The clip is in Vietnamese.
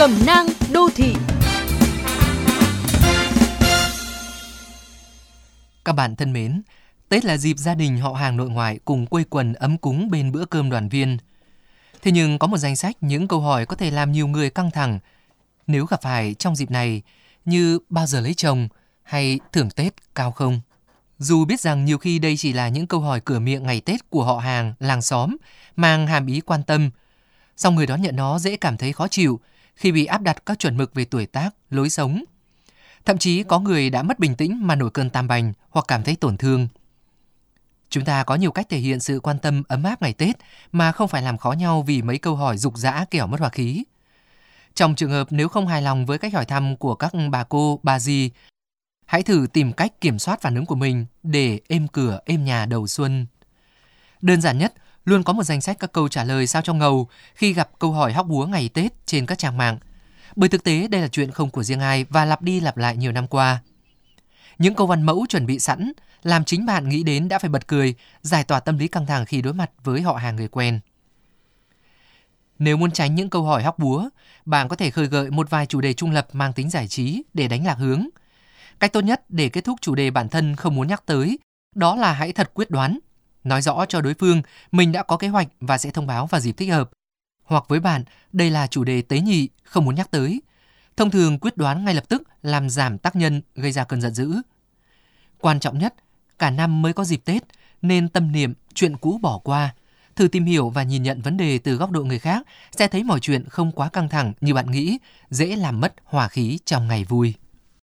Cẩm nang đô thị Các bạn thân mến, Tết là dịp gia đình họ hàng nội ngoại cùng quây quần ấm cúng bên bữa cơm đoàn viên. Thế nhưng có một danh sách những câu hỏi có thể làm nhiều người căng thẳng nếu gặp phải trong dịp này như bao giờ lấy chồng hay thưởng Tết cao không. Dù biết rằng nhiều khi đây chỉ là những câu hỏi cửa miệng ngày Tết của họ hàng, làng xóm, mang hàm ý quan tâm, song người đón nhận nó dễ cảm thấy khó chịu khi bị áp đặt các chuẩn mực về tuổi tác, lối sống. Thậm chí có người đã mất bình tĩnh mà nổi cơn tam bành hoặc cảm thấy tổn thương. Chúng ta có nhiều cách thể hiện sự quan tâm ấm áp ngày Tết mà không phải làm khó nhau vì mấy câu hỏi dục dã kẻo mất hòa khí. Trong trường hợp nếu không hài lòng với cách hỏi thăm của các bà cô, bà dì, hãy thử tìm cách kiểm soát phản ứng của mình để êm cửa, êm nhà đầu xuân. Đơn giản nhất, luôn có một danh sách các câu trả lời sao cho ngầu khi gặp câu hỏi hóc búa ngày Tết trên các trang mạng. Bởi thực tế đây là chuyện không của riêng ai và lặp đi lặp lại nhiều năm qua. Những câu văn mẫu chuẩn bị sẵn làm chính bạn nghĩ đến đã phải bật cười, giải tỏa tâm lý căng thẳng khi đối mặt với họ hàng người quen. Nếu muốn tránh những câu hỏi hóc búa, bạn có thể khơi gợi một vài chủ đề trung lập mang tính giải trí để đánh lạc hướng. Cách tốt nhất để kết thúc chủ đề bản thân không muốn nhắc tới, đó là hãy thật quyết đoán, nói rõ cho đối phương mình đã có kế hoạch và sẽ thông báo vào dịp thích hợp. Hoặc với bạn, đây là chủ đề tế nhị, không muốn nhắc tới. Thông thường quyết đoán ngay lập tức làm giảm tác nhân gây ra cơn giận dữ. Quan trọng nhất, cả năm mới có dịp Tết nên tâm niệm chuyện cũ bỏ qua, thử tìm hiểu và nhìn nhận vấn đề từ góc độ người khác sẽ thấy mọi chuyện không quá căng thẳng như bạn nghĩ, dễ làm mất hòa khí trong ngày vui.